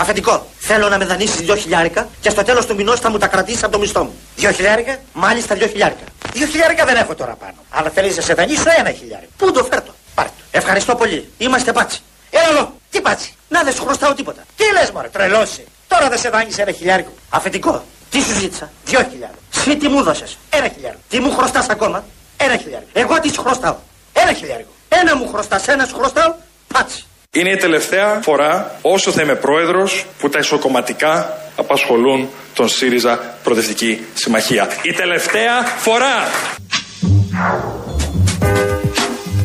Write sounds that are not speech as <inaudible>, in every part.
Αφεντικό, θέλω να με δανείσεις δυο χιλιάρικα και στο τέλος του μηνός θα μου τα κρατήσεις από το μισθό μου. Δυο χιλιάρικα, μάλιστα δυο χιλιάρικα. Δύο χιλιάρικα δεν έχω τώρα πάνω. Αλλά θέλεις να σε δανείσω ένα χιλιάρικα. Πού το φέρτο; Πάρ' το. Ευχαριστώ πολύ. Είμαστε πάτσι. Έλα εδώ. Τι πάτσι; Να δεν σου χρωστάω τίποτα. Τι λες, Μωρέ, τρελώσει. Τώρα δεν σε δάνεισε ένα χιλιάρικο. Αφεντικό. Τι σου ζήτησα; Δυο χιλιάρικα. Σύ τι μου δώσες; Ένα χιλιάρικο. Τι μου χρωστάς ακόμα; Ένα χιλιάρικο. Εγώ τι σου χρωστάω; Ένα χιλιάρικο. Ένα μου χρωστάς, ένα σου χρωστάω. Πάτσι. Είναι η τελευταία φορά όσο θα είμαι πρόεδρος που τα ισοκομματικά απασχολούν τον ΣΥΡΙΖΑ Προοδευτική Συμμαχία. Η τελευταία φορά!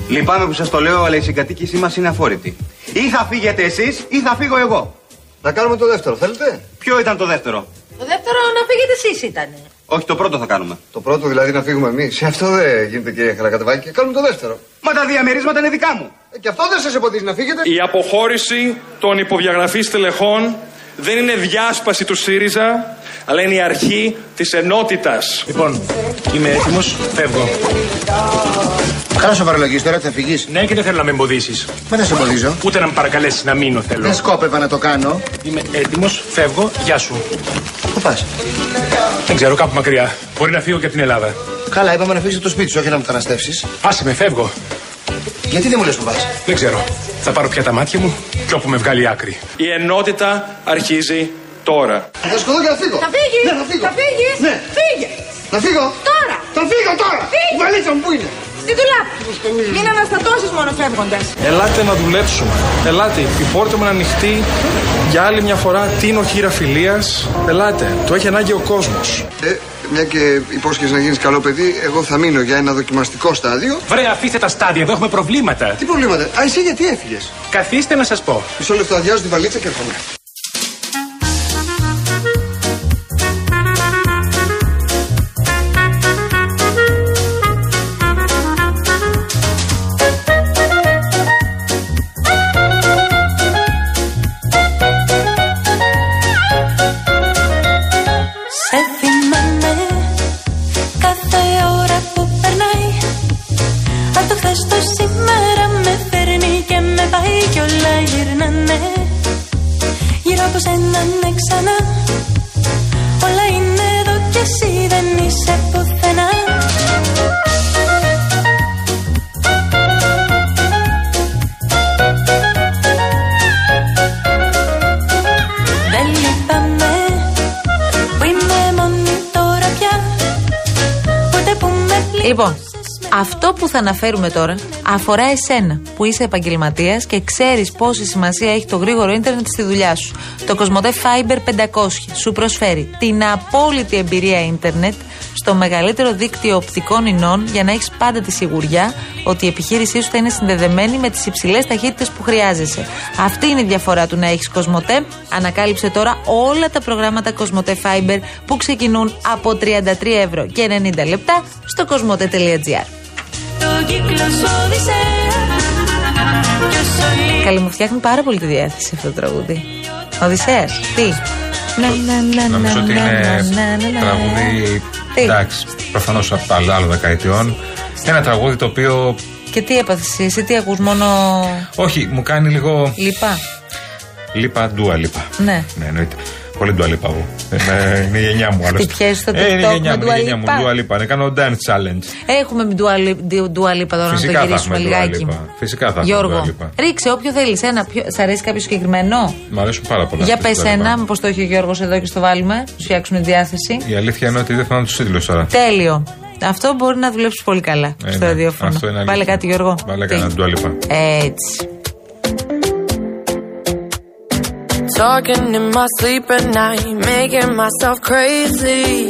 Λυπάμαι που σας το λέω, αλλά η συγκατοίκησή μας είναι αφόρητη. Ή θα φύγετε εσείς, ή θα φύγω εγώ. Να κάνουμε το δεύτερο, θέλετε; Ποιο ήταν το δεύτερο; Το δεύτερο να φύγετε εσείς ήταν. Όχι, το πρώτο θα κάνουμε. Το πρώτο δηλαδή να φύγουμε εμείς. Σε αυτό δεν γίνεται κύριε Χαρακατεβάκη. Κάνουμε το δεύτερο. Μα τα διαμερίσματα είναι δικά μου. Ε, και αυτό δεν σας εμποδίζει να φύγετε. Η αποχώρηση των υποδιαγραφής τελεχών δεν είναι διάσπαση του ΣΥΡΙΖΑ, αλλά είναι η αρχή της ενότητας. Λοιπόν, είμαι έτοιμος, φεύγω. Καλά σοβαρολογεί τώρα, θα φυγείς. Ναι, και δεν θέλω να με εμποδίσεις. Μα δεν σε εμποδίζω. Ούτε να με παρακαλέσεις να μείνω θέλω. Δεν σκόπευα να το κάνω. Είμαι έτοιμος, φεύγω, γεια σου. Πού πας; Δεν ξέρω, κάπου μακριά. Μπορεί να φύγω και από την Ελλάδα. Καλά, είπαμε να φύγεις το σπίτι σου, όχι να μεταναστεύσεις. Άσε με, φεύγω. Γιατί δεν μου λες που πας; Δεν ξέρω. Θα πάρω πια τα μάτια μου και όπου με βγάλει άκρη. Η ενότητα αρχίζει τώρα. Θα σκοτώ και να φύγω. Θα φύγεις! Ναι, να φύγω. Θα φύγεις! Ναι. Φύγε! Να φύγω. Τώρα! Θα φύγω τώρα. Φύγε. Η βαλίτσα μου πού είναι. Στη δουλάπη! Μην αναστατώσεις μόνο φεύγοντας. Ελάτε να δουλέψουμε. Ελάτε. Η πόρτα μου είναι ανοιχτή για άλλη μια φορά. Τίνω χείρα φιλίας. Ελάτε. Το έχει ανάγκη ο κόσμος. Ε, μια και υπόσχεσαι να γίνεις καλό παιδί, εγώ θα μείνω για ένα δοκιμαστικό στάδιο. Βρε, αφήστε τα στάδια, εδώ έχουμε προβλήματα. Τι προβλήματα; Α, εσύ γιατί έφυγες; Καθίστε να σας πω. Μισό λεπτό, αδειάζω τη βαλίτσα και έρχομαι. Λοιπόν, αυτό που θα αναφέρουμε τώρα αφορά εσένα που είσαι επαγγελματίας και ξέρεις πόση σημασία έχει το γρήγορο ίντερνετ στη δουλειά σου. Το Cosmote Fiber 500 σου προσφέρει την απόλυτη εμπειρία ίντερνετ στο μεγαλύτερο δίκτυο οπτικών ινών για να έχει πάντα τη σιγουριά ότι η επιχείρησή σου θα είναι συνδεδεμένη με τι υψηλέ ταχύτητε που χρειάζεσαι. Αυτή είναι η διαφορά του να έχει Cosmote. Ανακάλυψε τώρα όλα τα προγράμματα Cosmote Fiber που ξεκινούν από 33 ευρώ και 90 λεπτά στο cosmote.gr. Το κύκλο σου Οδυσσέα Κι όσο λίγο Καλή μου φτιάχνει πάρα πολύ τη διάθεση αυτό το τραγούδι. Οδυσσέας, τι. Να, να, να, να, Νομίζω ότι να, είναι να, να, να, να. τραγούδι. Τι; Εντάξει, προφανώς από τα άλλα δεκαετιών. Ένα τραγούδι το οποίο. Και τι έπαθες εσύ, εσύ τι ακούς μόνο Όχι, μου κάνει λίγο. λίπα. Λίπα, ντουα λίπα. Ναι. Ναι, εννοείται. Πολύ ντουα λίπα εγώ. Είναι, είναι η γενιά μου άλλωστε. Χτυπιέσαι στο Ε, είναι η TikTok γενιά με μου, είναι η γενιά Dua μου. Lipa; Ντουα λίπα. Ναι, κάνω dance challenge. Έχουμε με Dua Lipa τώρα να το Φυσικά θα γυρίσουμε έχουμε Dua λιγάκι. Lipa. Φυσικά θα έχουμε Γιώργο, Dua Lipa. ρίξε όποιο θέλεις. Ένα, ποιο, σ' αρέσει κάποιο συγκεκριμένο; Μ' αρέσουν πάρα πολλά. Για αυτές πες οι Dua Lipa. ένα, πώ το έχει ο Γιώργος εδώ και στο βάλουμε. Σου φτιάξουμε τη διάθεση. Η αλήθεια είναι ότι δεν θυμάμαι τους τίτλους τώρα. Τέλειο. Αυτό μπορεί να δουλέψεις πολύ καλά Ε, στο ναι, ραδιόφωνο. αυτό είναι Βάλε αλήθεια. κάτι, Γιώργο. Βάλε Τι; κανένα ντουα λίπα. Έτσι. Talking in my sleep at night, making myself crazy.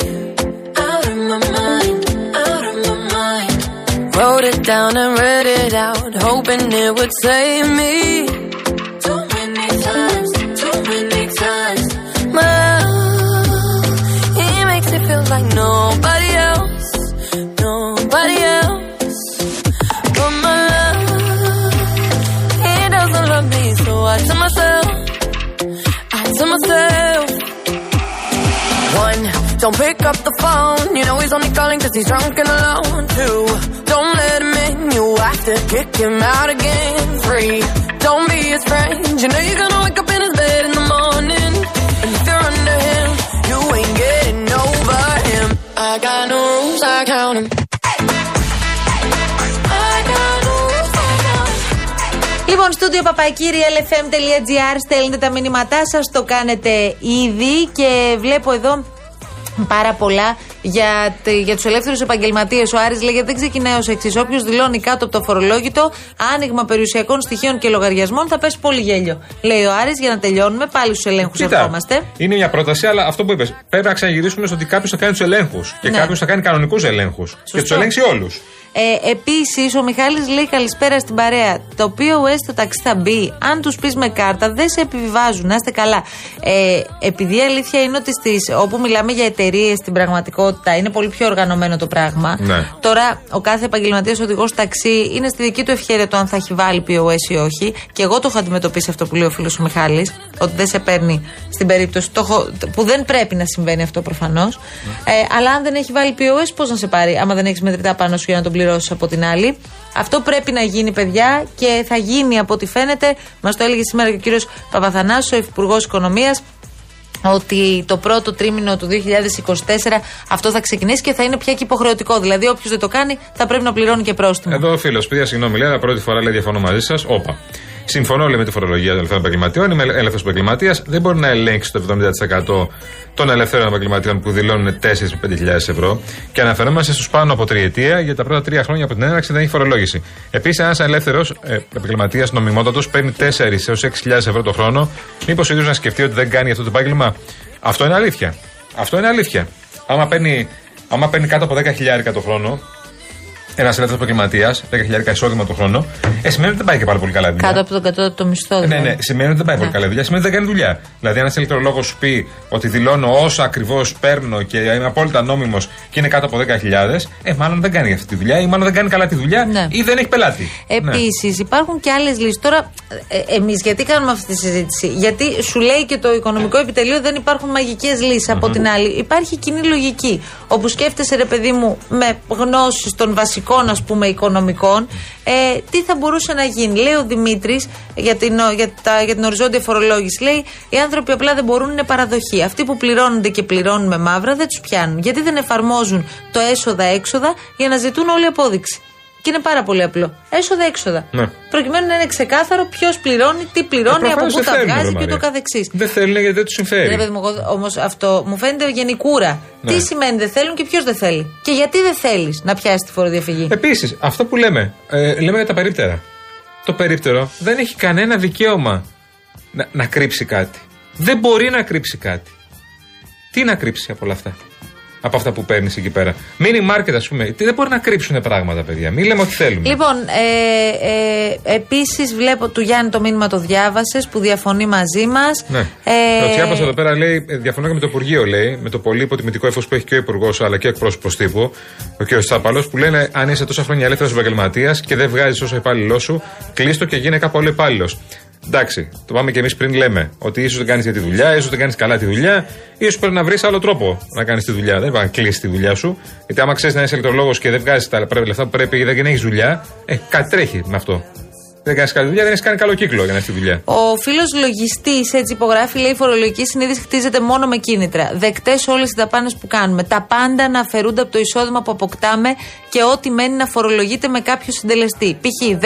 Out of my mind, out of my mind. Wrote it down and read it out, hoping it would save me. Too many times, too many times. My love, he makes me feel like nobody Don't pick up the phone, you know he's only calling cause he's drunk and alone too. Don't let him in, you have to kick him out again. Free, don't be his friend, you know you're gonna wake up in his bed in the morning. And if you're under him, you ain't getting over him. I got no rules, I count him. Λοιπόν, στούντιο παπακύρι lfm.gr στέλνετε τα μηνύματά σα, το κάνετε ήδη και βλέπω εδώ πάρα πολλά για, τε- για τους ελεύθερους επαγγελματίες. Ο Άρης λέει γιατί δεν ξεκινάει ως εξής. Όποιος δηλώνει κάτω από το φορολόγητο άνοιγμα περιουσιακών στοιχείων και λογαριασμών θα πέσει πολύ γέλιο. Λέει ο Άρης για να τελειώνουμε. Πάλι στους ελέγχους Κοίτα, ερχόμαστε. είναι μια πρόταση, αλλά αυτό που είπες. Πρέπει να ξαναγυρίσουμε στο ότι κάποιος θα κάνει τους ελέγχους. Και Ναι. κάποιος θα κάνει κανονικούς ελέγχους. Και τους ελέγξει όλους. Ε, Επίσης, ο Μιχάλης λέει καλησπέρα στην παρέα. Το POS στο ταξί θα μπει. Αν τους πεις με κάρτα, δεν σε επιβιβάζουν. Να είστε καλά. Ε, επειδή η αλήθεια είναι ότι στις, όπου μιλάμε για εταιρείες στην πραγματικότητα είναι πολύ πιο οργανωμένο το πράγμα. Ναι. Τώρα, ο κάθε επαγγελματίας οδηγός ταξί είναι στη δική του ευχαίρεια το αν θα έχει βάλει POS ή όχι. Και εγώ το έχω αντιμετωπίσει αυτό που λέει ο φίλος ο Μιχάλης ότι δεν σε παίρνει στην περίπτωση. Το έχω- που δεν πρέπει να συμβαίνει αυτό προφανώς. Ε, αλλά αν δεν έχει βάλει POS, πώς να σε πάρει, άμα δεν έχεις μετρητά πάνω σου για να τον πληρώσει από την άλλη. Αυτό πρέπει να γίνει, παιδιά, και θα γίνει από ό,τι φαίνεται. Μας το έλεγε σήμερα και ο κύριος Παπαθανάσου, ο Υφυπουργό Οικονομίας, ότι το πρώτο τρίμηνο του 2024 αυτό θα ξεκινήσει και θα είναι πια και υποχρεωτικό. Δηλαδή, όποιος δεν το κάνει θα πρέπει να πληρώνει και πρόστιμο. Εδώ ο φίλος, παιδιά, συγγνώμη, λέει, αλλά πρώτη φορά λέει διαφωνώ μαζί σας. Όπα. Συμφωνώ λέει, με τη φορολογία των ελευθέρων επαγγελματιών. Είμαι ελεύθερος επαγγελματίας. Δεν μπορεί να ελέγξει το 70% των ελευθέρων επαγγελματιών που δηλώνουν 4 με 5.000 ευρώ. Και αναφερόμαστε στους πάνω από τριετία για τα πρώτα τρία χρόνια από την έναρξη δεν έχει φορολόγηση. Επίσης, ένας ελεύθερος ε, επαγγελματίας νομιμότατος παίρνει 4 έως 6.000 ευρώ το χρόνο. Μήπως ο ίδιος να σκεφτεί ότι δεν κάνει αυτό το επάγγελμα; Αυτό είναι αλήθεια. Αυτό είναι αλήθεια. Άμα παίρνει, άμα παίρνει κάτω από 10.000 το χρόνο, ένας ελεύθερος επαγγελματία, 10.000 εισόδημα το χρόνο, ε, σημαίνει ότι δεν πάει και πάρα πολύ καλά η δουλειά. Κάτω από τον κατώτατο μισθό. Ναι, δηλαδή. ναι, σημαίνει ότι δεν πάει πολύ Ναι. καλά η δουλειά, σημαίνει ότι δεν κάνει δουλειά. Δηλαδή, αν ένας ηλεκτρολόγος σου πει ότι δηλώνω όσα ακριβώς παίρνω και είμαι απόλυτα νόμιμος και είναι κάτω από 10.000, ε, μάλλον δεν κάνει αυτή τη δουλειά ή μάλλον δεν κάνει καλά τη δουλειά Ναι. ή δεν έχει πελάτη. Ναι. Επίσης, υπάρχουν και άλλες λύσεις. Τώρα, ε, εμείς γιατί κάνουμε αυτή τη συζήτηση, Γιατί σου λέει και το Οικονομικό Επιτελείο δεν υπάρχουν μαγικές λύσεις. Από την άλλη, υπάρχει κοινή λογική. Όπου σκέφτεσαι, ρε παιδί μου, με γνώσεις των βασικών, ας πούμε, οικονομικών, ε, τι θα μπορούσε να γίνει. Λέει ο Δημήτρης για την, για, τα, για την οριζόντια φορολόγηση. Λέει, οι άνθρωποι απλά δεν μπορούν, είναι παραδοχή. Αυτοί που πληρώνονται και πληρώνουν με μαύρα δεν τους πιάνουν. Γιατί δεν εφαρμόζουν το έσοδα-έξοδα για να ζητούν όλη απόδειξη. Και είναι πάρα πολύ απλό. Έσοδα-έξοδα. Ναι. Προκειμένου να είναι ξεκάθαρο ποιος πληρώνει, τι πληρώνει, από προφανώς πού δεν τα θέλουν, βγάζει ρε και ούτω Μαρία. καθεξής. Δεν θέλουν γιατί δεν τους συμφέρει. Ναι, παιδί μου, όμως αυτό μου φαίνεται γενικούρα. Ναι. Τι σημαίνει δεν θέλουν και ποιος δεν θέλει; Και γιατί δεν θέλεις να πιάσεις τη φοροδιαφυγή; Επίσης, αυτό που λέμε, ε, λέμε για τα περίπτερα. Το περίπτερο δεν έχει κανένα δικαίωμα να, να κρύψει κάτι. Δεν μπορεί να κρύψει κάτι. Τι να κρύψει από όλα αυτά; Από αυτά που παίρνεις εκεί πέρα. Mini market, ας πούμε. Τι δεν μπορεί να κρύψουν πράγματα, παιδιά. Μην λέμε ότι θέλουμε. Λοιπόν, ε, ε, επίσης βλέπω του Γιάννη το μήνυμα το διάβασες που διαφωνεί μαζί μας. Ναι. Ε, ο Τσιάπας εδώ πέρα λέει, ε, διαφωνώ και με το Υπουργείο, λέει, με το πολύ υποτιμητικό ύφο που έχει και ο Υπουργός αλλά και ο εκπρόσωπος τύπου, ο κ. Τσάπαλος, που λένε αν είσαι τόσα χρόνια ελεύθερος επαγγελματίας και δεν βγάζεις όσο υπάλληλός σου, κλείστο και γίνε κάπου άλλο υπάλληλος. Εντάξει, το πάμε και εμείς πριν λέμε ότι ίσως δεν κάνεις για τη δουλειά, ίσως δεν κάνεις καλά τη δουλειά, ίσως πρέπει να βρεις άλλο τρόπο να κάνεις τη δουλειά. Δεν πάει να κλείσεις τη δουλειά σου. Γιατί άμα ξέρεις να είσαι ηλεκτρολόγος και δεν βγάζεις τα πρέπει- λεφτά που πρέπει ή δεν έχεις δουλειά, ε, κάτι τρέχει με αυτό. Δεν κάνεις καλή δουλειά, δεν έχεις κάνει καλό κύκλο για να έχεις τη δουλειά. Ο φίλος λογιστής, έτσι υπογράφει, λέει: Η φορολογική συνείδηση χτίζεται μόνο με κίνητρα. Δεκτές όλες οι δαπάνες που κάνουμε. Τα πάντα να αφαιρούνται από το εισόδημα που αποκτάμε και ό,τι μένει να φορολογείται με κάποιο συντελεστή. Π.χ.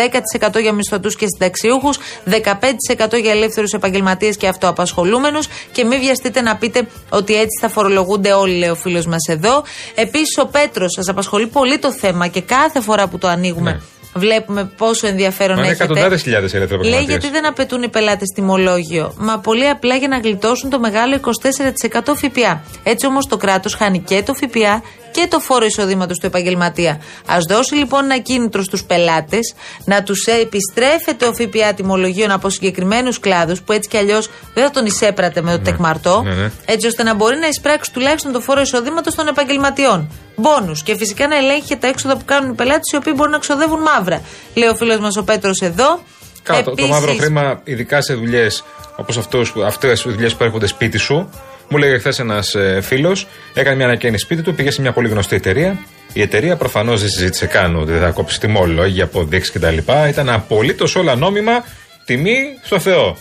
10% για μισθωτούς και συνταξιούχους, 15% για ελεύθερους επαγγελματίες και αυτοαπασχολούμενους. Και μην βιαστείτε να πείτε ότι έτσι θα φορολογούνται όλοι, λέει ο φίλος μας εδώ. Επίσης, ο Πέτρος, σας απασχολεί πολύ το θέμα και κάθε φορά που το ανοίγουμε. Ναι. Βλέπουμε πόσο ενδιαφέρον Μα είναι έχετε. εκατοντάδες χιλιάδες ελεύθεροι Λέει επαγγελματίες. γιατί δεν απαιτούν οι πελάτες τιμολόγιο. Μα πολύ απλά για να γλιτώσουν το μεγάλο 24% ΦΠΑ. Έτσι όμως το κράτος χάνει και το ΦΠΑ και το φόρο εισοδήματος του επαγγελματία. Α δώσει λοιπόν ένα κίνητρο στους πελάτες να τους επιστρέφεται ο ΦΠΑ τιμολογίων από συγκεκριμένους κλάδους που έτσι κι αλλιώς δεν θα τον εισέπρατε με το τεκμαρτό. Ναι, ναι. Έτσι ώστε να μπορεί να εισπράξει τουλάχιστον το φόρο εισοδήματος των επαγγελματιών. Μπόνους. Και φυσικά να ελέγχει και τα έξοδα που κάνουν οι πελάτες οι οποίοι μπορούν να ξοδεύουν μαύρα. Λέει ο φίλος μας ο Πέτρος εδώ. Κάτω, το Επίσης- μαύρο χρήμα, ειδικά σε δουλειές όπως αυτές οι δουλειές που έρχονται σπίτι σου. Μου λέγε χθε ένας φίλος, έκανε μια ανακαίνιση σπίτι του, πήγε σε μια πολύ γνωστή εταιρεία. Η εταιρεία προφανώς δεν συζήτησε καν ότι δεν θα κόψει τιμολόγια, αποδείξει κτλ. Ήταν απολύτως όλα νόμιμα, τιμή στο Θεό.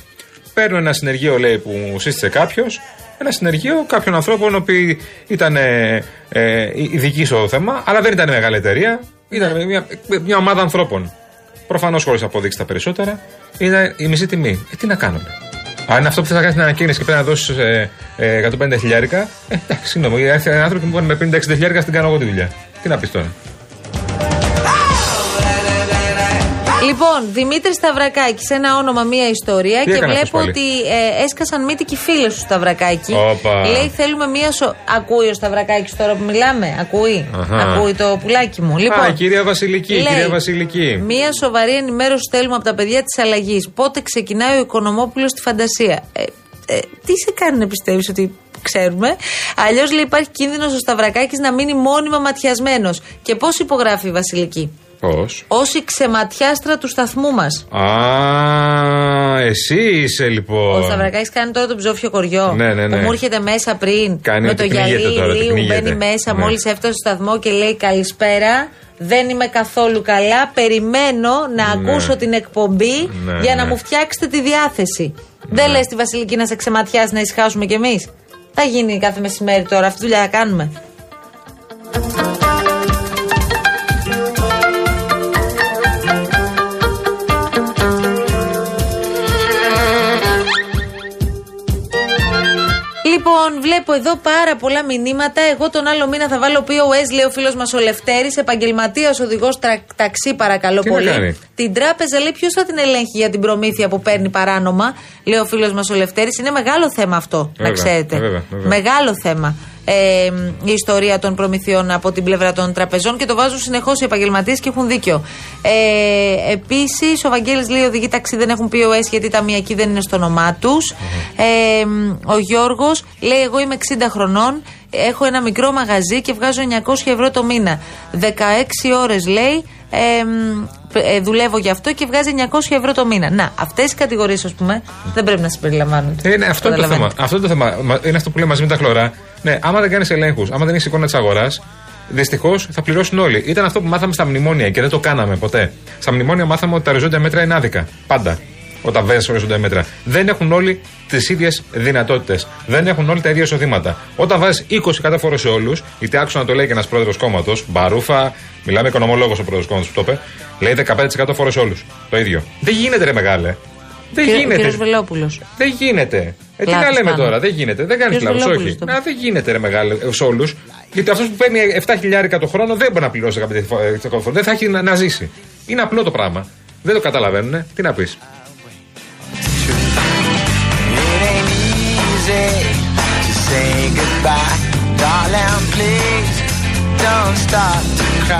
Παίρνω ένα συνεργείο, λέει, που σύστησε κάποιος, ένα συνεργείο κάποιων ανθρώπων, οι οποίοι ήταν ε, ε, ειδικοί στο θέμα, αλλά δεν ήταν μεγάλη εταιρεία, ήταν μια, μια ομάδα ανθρώπων. Προφανώς χωρίς αποδείξει τα περισσότερα. Είναι η μισή τιμή. Ε, τι να κάνουμε. Αν είναι αυτό που θε να κάνει την ανακοίνηση και πρέπει να δώσεις ε, ε, 150 χιλιάρικα, ε, εντάξει, συγγνώμη. Έρχεται ένα άνθρωπο που μου με 50-60 χιλιάρικα, την κάνω εγώ τη δουλειά. Τι να πεις τώρα. Λοιπόν, Δημήτρη Σταυρακάκη, ένα όνομα, μία ιστορία. Τι και έκανε αυτός βλέπω πάλι; ότι ε, έσκασαν μύτη και οι φίλε του Σταυρακάκη. Όπα. Λέει, θέλουμε μία. Σο... Ακούει ο Σταυρακάκης τώρα που μιλάμε. Ακούει; Αχα. Ακούει το πουλάκι μου. Λοιπόν, Α, η κυρία Βασιλική, η λέει, κυρία Βασιλική. Μία σοβαρή ενημέρωση θέλουμε από τα παιδιά της αλλαγής. Πότε ξεκινάει ο Οικονομόπουλος στη φαντασία; Ε, ε, τι σε κάνει να πιστεύεις ότι ξέρουμε; Αλλιώς λέει υπάρχει κίνδυνος ο Σταυρακάκης να μείνει μόνιμα ματιασμένος. Και πώς υπογράφει η Βασιλική; Πώ. Όσοι ξεματιάστρα του σταθμού μας. Α, εσύ είσαι λοιπόν. Ο Σταυρακάκης κάνει τώρα το ψόφιο κοριό. Ναι, ναι, ναι. Που μου έρχεται μέσα πριν. Κάνει με ότι το γυαλί πνίγεται τώρα, ότι ηλίου. πνίγεται. Μπαίνει μέσα Ναι. μόλις έφτασε στο σταθμό και λέει καλησπέρα. Δεν είμαι καθόλου καλά. Περιμένω να Ναι. ακούσω την εκπομπή Ναι, για να ναι. μου φτιάξετε τη διάθεση. Δεν λες τη Βασιλική να σε ξεματιάσει να ησυχάσουμε κι εμείς. Θα γίνει κάθε μεσημέρι τώρα. Αυτή τη δουλειά θα κάνουμε. Λοιπόν, βλέπω εδώ πάρα πολλά μηνύματα. Εγώ τον άλλο μήνα θα βάλω POS, λέει ο φίλος μας ο Λευτέρης. Επαγγελματίας οδηγός ταξί, παρακαλώ Τι να πολύ. κάνει; Την τράπεζα λέει ποιος θα την ελέγχει για την προμήθεια που παίρνει παράνομα, λέει ο φίλος μας ο Λευτέρης. Είναι μεγάλο θέμα αυτό, να Βέβαια, ξέρετε. βέβαια, βέβαια. Μεγάλο θέμα. Ε, η ιστορία των προμηθειών από την πλευρά των τραπεζών και το βάζουν συνεχώς οι επαγγελματίες και έχουν δίκιο. Ε, Επίσης, ο Βαγγέλης λέει: Οδηγοί ταξί δεν έχουν POS γιατί η ταμιακή δεν είναι στο όνομά τους. Ε, ο Γιώργος λέει: Εγώ είμαι 60 χρονών, έχω ένα μικρό μαγαζί και βγάζω 900 ευρώ το μήνα. 16 ώρες λέει. Ε, ε, δουλεύω γι' αυτό και βγάζει 900 ευρώ το μήνα. Να, αυτές οι κατηγορίες, ας πούμε, δεν πρέπει να συμπεριλαμβάνονται. Ε, είναι, αυτό είναι το θέμα. Καταλαβαίνετε. Αυτό είναι το θέμα. Μα- Είναι αυτό που λέμε μαζί με τα χλωρά. Ναι, άμα δεν κάνεις ελέγχους, άμα δεν έχεις εικόνα της αγοράς, δυστυχώς θα πληρώσουν όλοι. Ήταν αυτό που μάθαμε στα μνημόνια και δεν το κάναμε ποτέ. Στα μνημόνια μάθαμε ότι τα οριζόντια μέτρα είναι άδικα. Πάντα. Όταν βάζεις οριζόντια μέτρα. Δεν έχουν όλοι τις ίδιες δυνατότητες. Δεν έχουν όλοι τα ίδια εισοδήματα. Όταν βάζεις 20 κατάφορο σε όλους, είτε άκουσα να το λέει και ένας πρόεδρος κόμματος, Μπαρούφα, μιλάμε οικονομολόγο ο πρόεδρος κόμματος που το είπε, λέει 15% φόρο σε όλους. Το ίδιο. Δεν γίνεται, ρε μεγάλε. Δεν Κύριο- γίνεται. κύριος Βελόπουλος. Δεν γίνεται. Ε, τι Λάθος να λέμε κάνω. τώρα, δεν γίνεται. Δεν κάνεις Κύριος λάθο, Βελόπουλος όχι. το Να, δεν γίνεται, ρε μεγάλε, σε όλους. Γιατί αυτός που παίρνει 7 χιλιάρικα το χρόνο δεν μπορεί να πληρώσει 15 φορέ. Δεν θα έχει να, να ζήσει. Είναι απλό το πράγμα. Δεν το καταλαβαίνουν. Τι να πεις. It ain't easy to say goodbye. Darling, please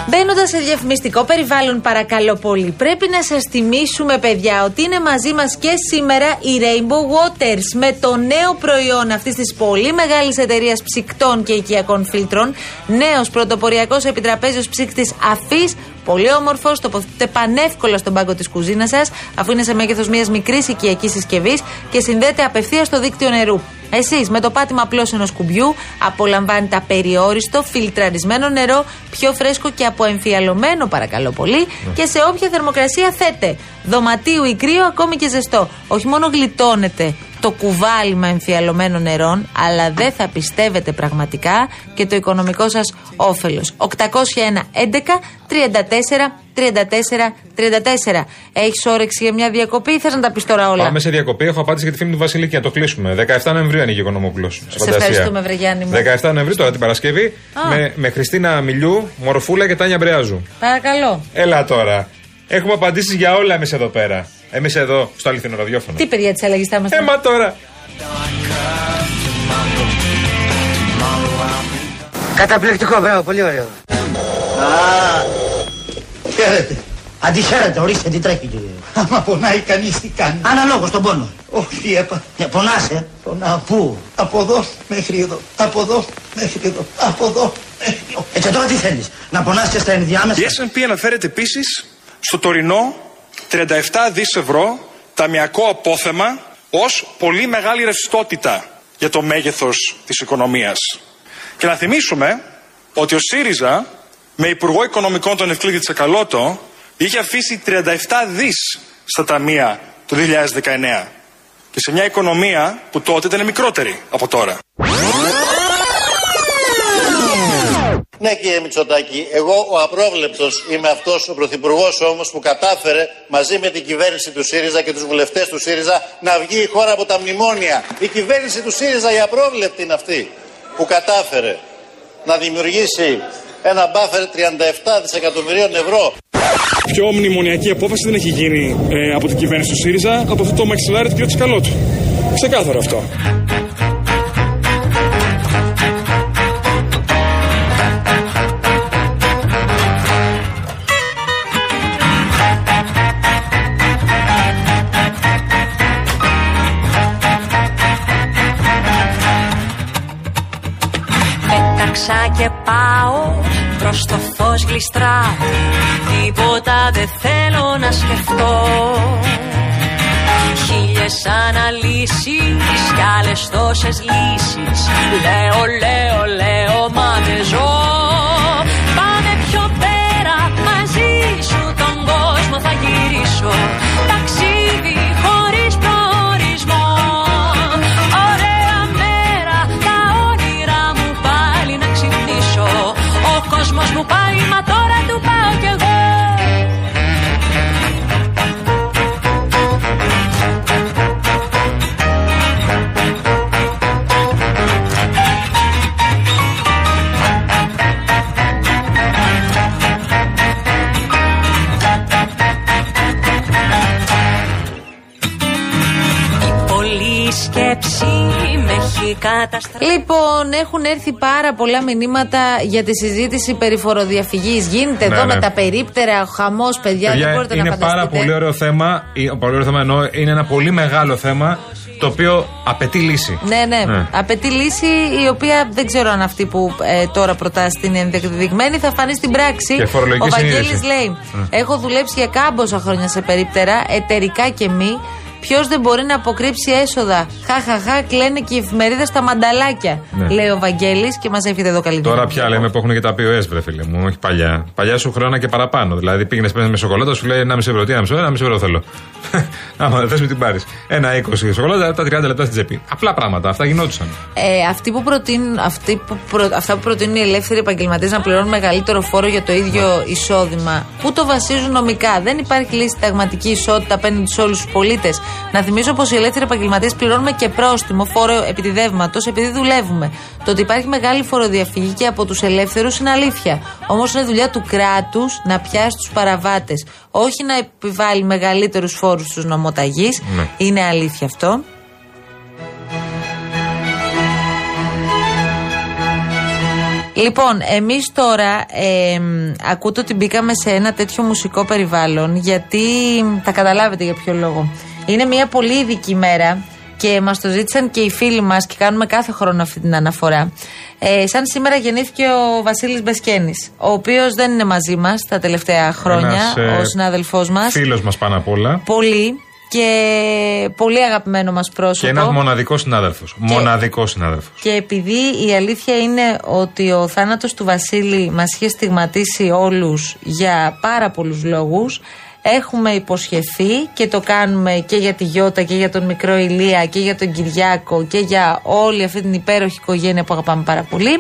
Μπαίνοντας σε διαφημιστικό περιβάλλον, παρακαλώ πολύ, πρέπει να σας θυμίσουμε, παιδιά, ότι είναι μαζί μας και σήμερα η Rainbow Waters με το νέο προϊόν αυτής της πολύ μεγάλης εταιρείας ψυκτών και οικιακών φίλτρων. Νέος πρωτοποριακός επιτραπέζιος ψύκτη αφής. Πολύ όμορφος, τοποθετείται πανεύκολα στον πάγκο της κουζίνας σας, αφού είναι σε μέγεθος μιας μικρής οικιακής συσκευής και συνδέεται απευθείας στο δίκτυο νερού. Εσείς με το πάτημα απλώς ενός κουμπιού απολαμβάνετε απεριόριστο, φιλτραρισμένο νερό, πιο φρέσκο και αποεμφιαλωμένο, παρακαλώ πολύ, και σε όποια θερμοκρασία θέτε. Δωματίου ή κρύο, ακόμη και ζεστό. Όχι μόνο γλιτώνετε το κουβάλιμα εμφιαλωμένων νερών, αλλά δεν θα πιστεύετε πραγματικά και το οικονομικό σας όφελος. 801 11 34 34 34. Έχεις όρεξη για μια διακοπή ή θες να τα πεις τώρα όλα; Πάμε σε διακοπή. Έχω απάντηση για τη φήμη του Βασιλική. Να το κλείσουμε. 17 Νοεμβρίου ανοίγει ο Οικονομόπουλος. Σε ευχαριστούμε, βρε Γιάννη μου. 17 Νοεμβρίου τώρα την Παρασκευή Α. με, με Χριστίνα Μιλιού, Μορφούλα και Τάνια Μπρεάζου. Παρακαλώ. Έλα τώρα. Έχουμε απαντήσεις για όλα εμείς εδώ πέρα. Εμείς εδώ στο αληθινό ραδιόφωνο. Τι παιδιά της αλλαγής θα είμαστε; Έμα τώρα. Καταπληκτικό, μπράβο, πολύ ωραίο. Α, χαίρετε. Αντιχαίρετε, ορίστε τι τρέχει κύριε. Άμα πονάει κανείς τι κάνει; Αναλόγως τον πόνο. Όχι, έπα. Ε, πονάς, ε. Πονάω. Πού; Από εδώ μέχρι εδώ. Από εδώ μέχρι εδώ. Από εδώ μέχρι εδώ. Ε, και τώρα τι θέλεις. Να πονάς και στα ενδιάμεσα; Η S&P αναφέρεται επίσης στο τωρινό 37 δις ευρώ ταμιακό απόθεμα ως πολύ μεγάλη ρευστότητα για το μέγεθος της οικονομίας. Και να θυμίσουμε ότι ο ΣΥΡΙΖΑ με Υπουργό Οικονομικών τον Ευκλήδη Τσακαλώτο είχε αφήσει 37 δις στα ταμεία το 2019 και σε μια οικονομία που τότε ήταν μικρότερη από τώρα. Ναι κύριε Μητσοτάκη, εγώ ο απρόβλεπτος είμαι αυτός ο πρωθυπουργός όμως που κατάφερε μαζί με την κυβέρνηση του ΣΥΡΙΖΑ και τους βουλευτές του ΣΥΡΙΖΑ να βγει η χώρα από τα μνημόνια. Η κυβέρνηση του ΣΥΡΙΖΑ η απρόβλεπτη είναι αυτή που κατάφερε να δημιουργήσει ένα μπάφερ 37 δισεκατομμυρίων ευρώ. Πιο μνημονιακή απόφαση δεν έχει γίνει ε, από την κυβέρνηση του ΣΥΡΙΖΑ από αυτό το μαξιλάρι του κ. Τσικαλώτου. Ξεκάθαρο αυτό. Και πάω προς το φως γλιστράω Τίποτα δεν θέλω να σκεφτώ. Χίλιες αναλύσεις κι άλλες τόσες λύσεις. Λέω, λέω, λέω, μα δεν ζω. Πάμε πιο πέρα μαζί σου τον κόσμο θα γυρίσω κόσμος μου πάει μα τώρα έχει καταστρέψει Λοιπόν, έχουν έρθει πάρα πολλά μηνύματα για τη συζήτηση περί φοροδιαφυγής. Γίνεται Ναι, εδώ ναι. με τα περίπτερα, ο χαμός, παιδιά, δεν Παιδιά, μπορείτε να είναι φανταστείτε. πάρα πολύ ωραίο θέμα. ή- Πολύ ωραίο θέμα εννοώ, είναι ένα πολύ μεγάλο θέμα το οποίο απαιτεί λύση. Ναι, ναι, Ναι. Απαιτεί λύση η οποία δεν ξέρω αν αυτή που ε, τώρα προτάσει είναι ενδεδειγμένη, θα φανεί στην πράξη. Και φορολογική Ο Βαγγέλης συνείδηση. λέει: Ναι. Έχω δουλέψει για κάμποσα χρόνια σε περίπτερα, εταιρικά και μη. Ποιος δεν μπορεί να αποκρύψει έσοδα; Χαχαχά, κλαίνε και οι εφημερίδες στα μανταλάκια. Ναι. Λέει ο Βαγγέλης και μας εύχεται εδώ καλή Τώρα δύναμη. πια λέμε που έχουν και τα POS, βρε φίλε μου, όχι παλιά. Παλιά σου χρόνο και παραπάνω. Δηλαδή πήγαινες πέντε με σοκολάτα, σου λέει 1,5 ευρώ. Τι 1,5 ευρώ, 1,5 ευρώ θέλω. <laughs> Άμα δεν θες, με την πάρεις. Ένα 20 σοκολάτα, τα 30 λεπτά στην τσέπη. Απλά πράγματα, αυτά γινόντουσαν. Ε, αυτοί που προτείνουν, αυτοί που προ- αυτά που προτείνουν οι ελεύθεροι επαγγελματίες να πληρώνουν μεγαλύτερο φόρο για το ίδιο εισόδημα, πού το βασίζουν νομικά. Δεν υπάρχει λύση συνταγματική ισότητα απέναντι σε όλους τους πολίτες. Να θυμίσω πως οι ελεύθεροι επαγγελματίες πληρώνουμε και πρόστιμο φόρο επιτιδεύματο επειδή δουλεύουμε. Το ότι υπάρχει μεγάλη φοροδιαφυγή και από τους ελεύθερους είναι αλήθεια. Όμως είναι δουλειά του κράτους να πιάσει τους παραβάτες. Όχι να επιβάλλει μεγαλύτερους φόρους στους νομοταγείς. Ναι. Είναι αλήθεια αυτό. Λοιπόν, εμείς τώρα ε, ακούτε ότι μπήκαμε σε ένα τέτοιο μουσικό περιβάλλον γιατί θα καταλάβετε για ποιο λόγο. Είναι μια πολύ ειδική μέρα και μας το ζήτησαν και οι φίλοι μας και κάνουμε κάθε χρόνο αυτή την αναφορά. Ε, σαν σήμερα γεννήθηκε ο Βασίλης Μπεσκένης, ο οποίος δεν είναι μαζί μας τα τελευταία χρόνια, Ένας, ε, ο συνάδελφός μας. Φίλος μας πάνω απ' όλα. Πολύ και πολύ αγαπημένο μας πρόσωπο. Και ένας μοναδικός συνάδελφος. Μοναδικός συνάδελφος. Και επειδή η αλήθεια είναι ότι ο θάνατος του Βασίλη μας είχε στιγματίσει όλους για πάρα πολλούς λόγους, έχουμε υποσχεθεί και το κάνουμε και για τη Γιώτα και για τον μικρό Ηλία και για τον Κυριάκο και για όλη αυτή την υπέροχη οικογένεια που αγαπάμε πάρα πολύ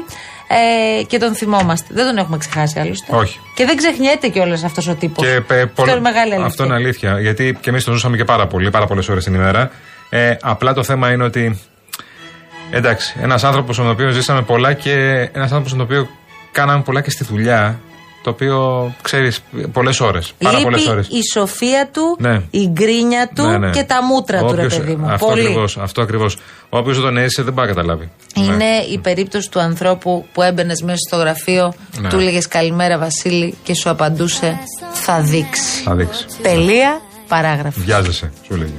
ε, και τον θυμόμαστε. Δεν τον έχουμε ξεχάσει άλλωστε. Όχι. Και δεν ξεχνιέται κιόλας αυτός ο τύπος. Και, ε, Αυτό πολλο- είναι μεγάλη αλήθεια. Αυτό είναι αλήθεια. Γιατί και εμείς το ζούσαμε και πάρα πολύ, πάρα πολλές ώρες την ημέρα. Ε, απλά το θέμα είναι ότι. Εντάξει, ένας άνθρωπος με τον οποίο ζήσαμε πολλά και ένας άνθρωπος με τον οποίο κάναμε πολλά και στη δουλειά. Το οποίο ξέρεις πολλές ώρες. Πάρα πολλές ώρες. Λείπει η σοφία του, Ναι. η γκρίνια του Ναι, ναι. και τα μούτρα του, ρε Όποιος- παιδί μου. Αυτό Πολύ. ακριβώς, αυτό ακριβώς. Ο οποίο δεν τον έζησε δεν πάει να καταλάβει. Είναι Ναι. η περίπτωση του ανθρώπου που έμπαινες μέσα στο γραφείο, Ναι. του έλεγε Καλημέρα Βασίλη και σου απαντούσε Θα δείξει. Θα δείξει. Τελεία, παράγραφος. Βιάζεσαι, σου λέγει.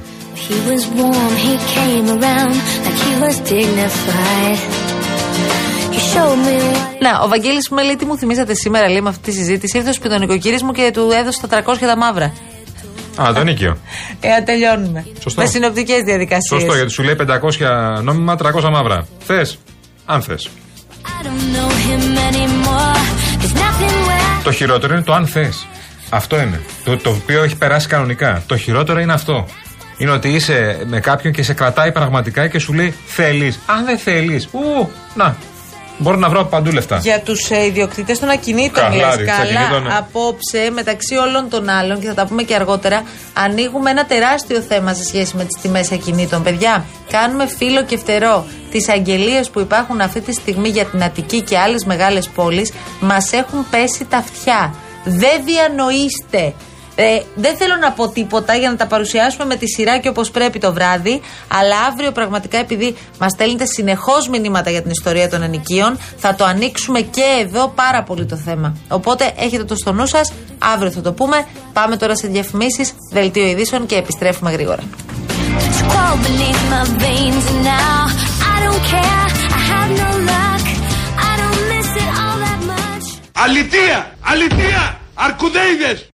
He was warm, he came around like he was dignified. Να, ο Βαγγέλης μου λέει τι μου θυμήσατε σήμερα λέει με αυτή τη συζήτηση. Ήρθε στο σπιτικό νοικοκύρης μου και του έδωσε τα 300 τα μαύρα. Α, το νίκιο. Ε, να τελειώνουμε. Σωστό. Με συνοπτικές διαδικασίες. Σωστό, γιατί σου λέει 500 νόμιμα, 300 μαύρα. Θες, αν θες. I don't know him anymore. There's nothing where Το χειρότερο είναι το αν θες. Αυτό είναι. Το, το οποίο έχει περάσει κανονικά. Το χειρότερο είναι αυτό. Είναι ότι είσαι με κάποιον και σε κρατάει πραγματικά και σου λέει θέλεις. Αν δεν θέλεις, ου, να. Μπορώ να βρω παντού λεφτά. Για τους ε, ιδιοκτήτες των ακινήτων, Καλά, λες. ρε, Καλά, των ακινήτων. απόψε, μεταξύ όλων των άλλων, και θα τα πούμε και αργότερα, ανοίγουμε ένα τεράστιο θέμα σε σχέση με τις τιμές ακινήτων. Παιδιά, κάνουμε φίλο και φτερό. Τις αγγελίες που υπάρχουν αυτή τη στιγμή για την Αττική και άλλες μεγάλες πόλεις μας έχουν πέσει τα αυτιά. Δεν διανοείστε. Ε, δεν θέλω να πω τίποτα για να τα παρουσιάσουμε με τη σειρά και όπως πρέπει το βράδυ. Αλλά αύριο πραγματικά επειδή μας στέλνετε συνεχώς μηνύματα για την ιστορία των ενοικίων, θα το ανοίξουμε και εδώ πάρα πολύ το θέμα. Οπότε έχετε το στο νου σας. Αύριο θα το πούμε. Πάμε τώρα σε διαφημίσεις, δελτίο ειδήσεων και επιστρέφουμε γρήγορα. Crawl beneath my veins and now I don't care. I have no luck. I don't miss it all that much. Αλητία! Αλητία! Αρκουδέιδες!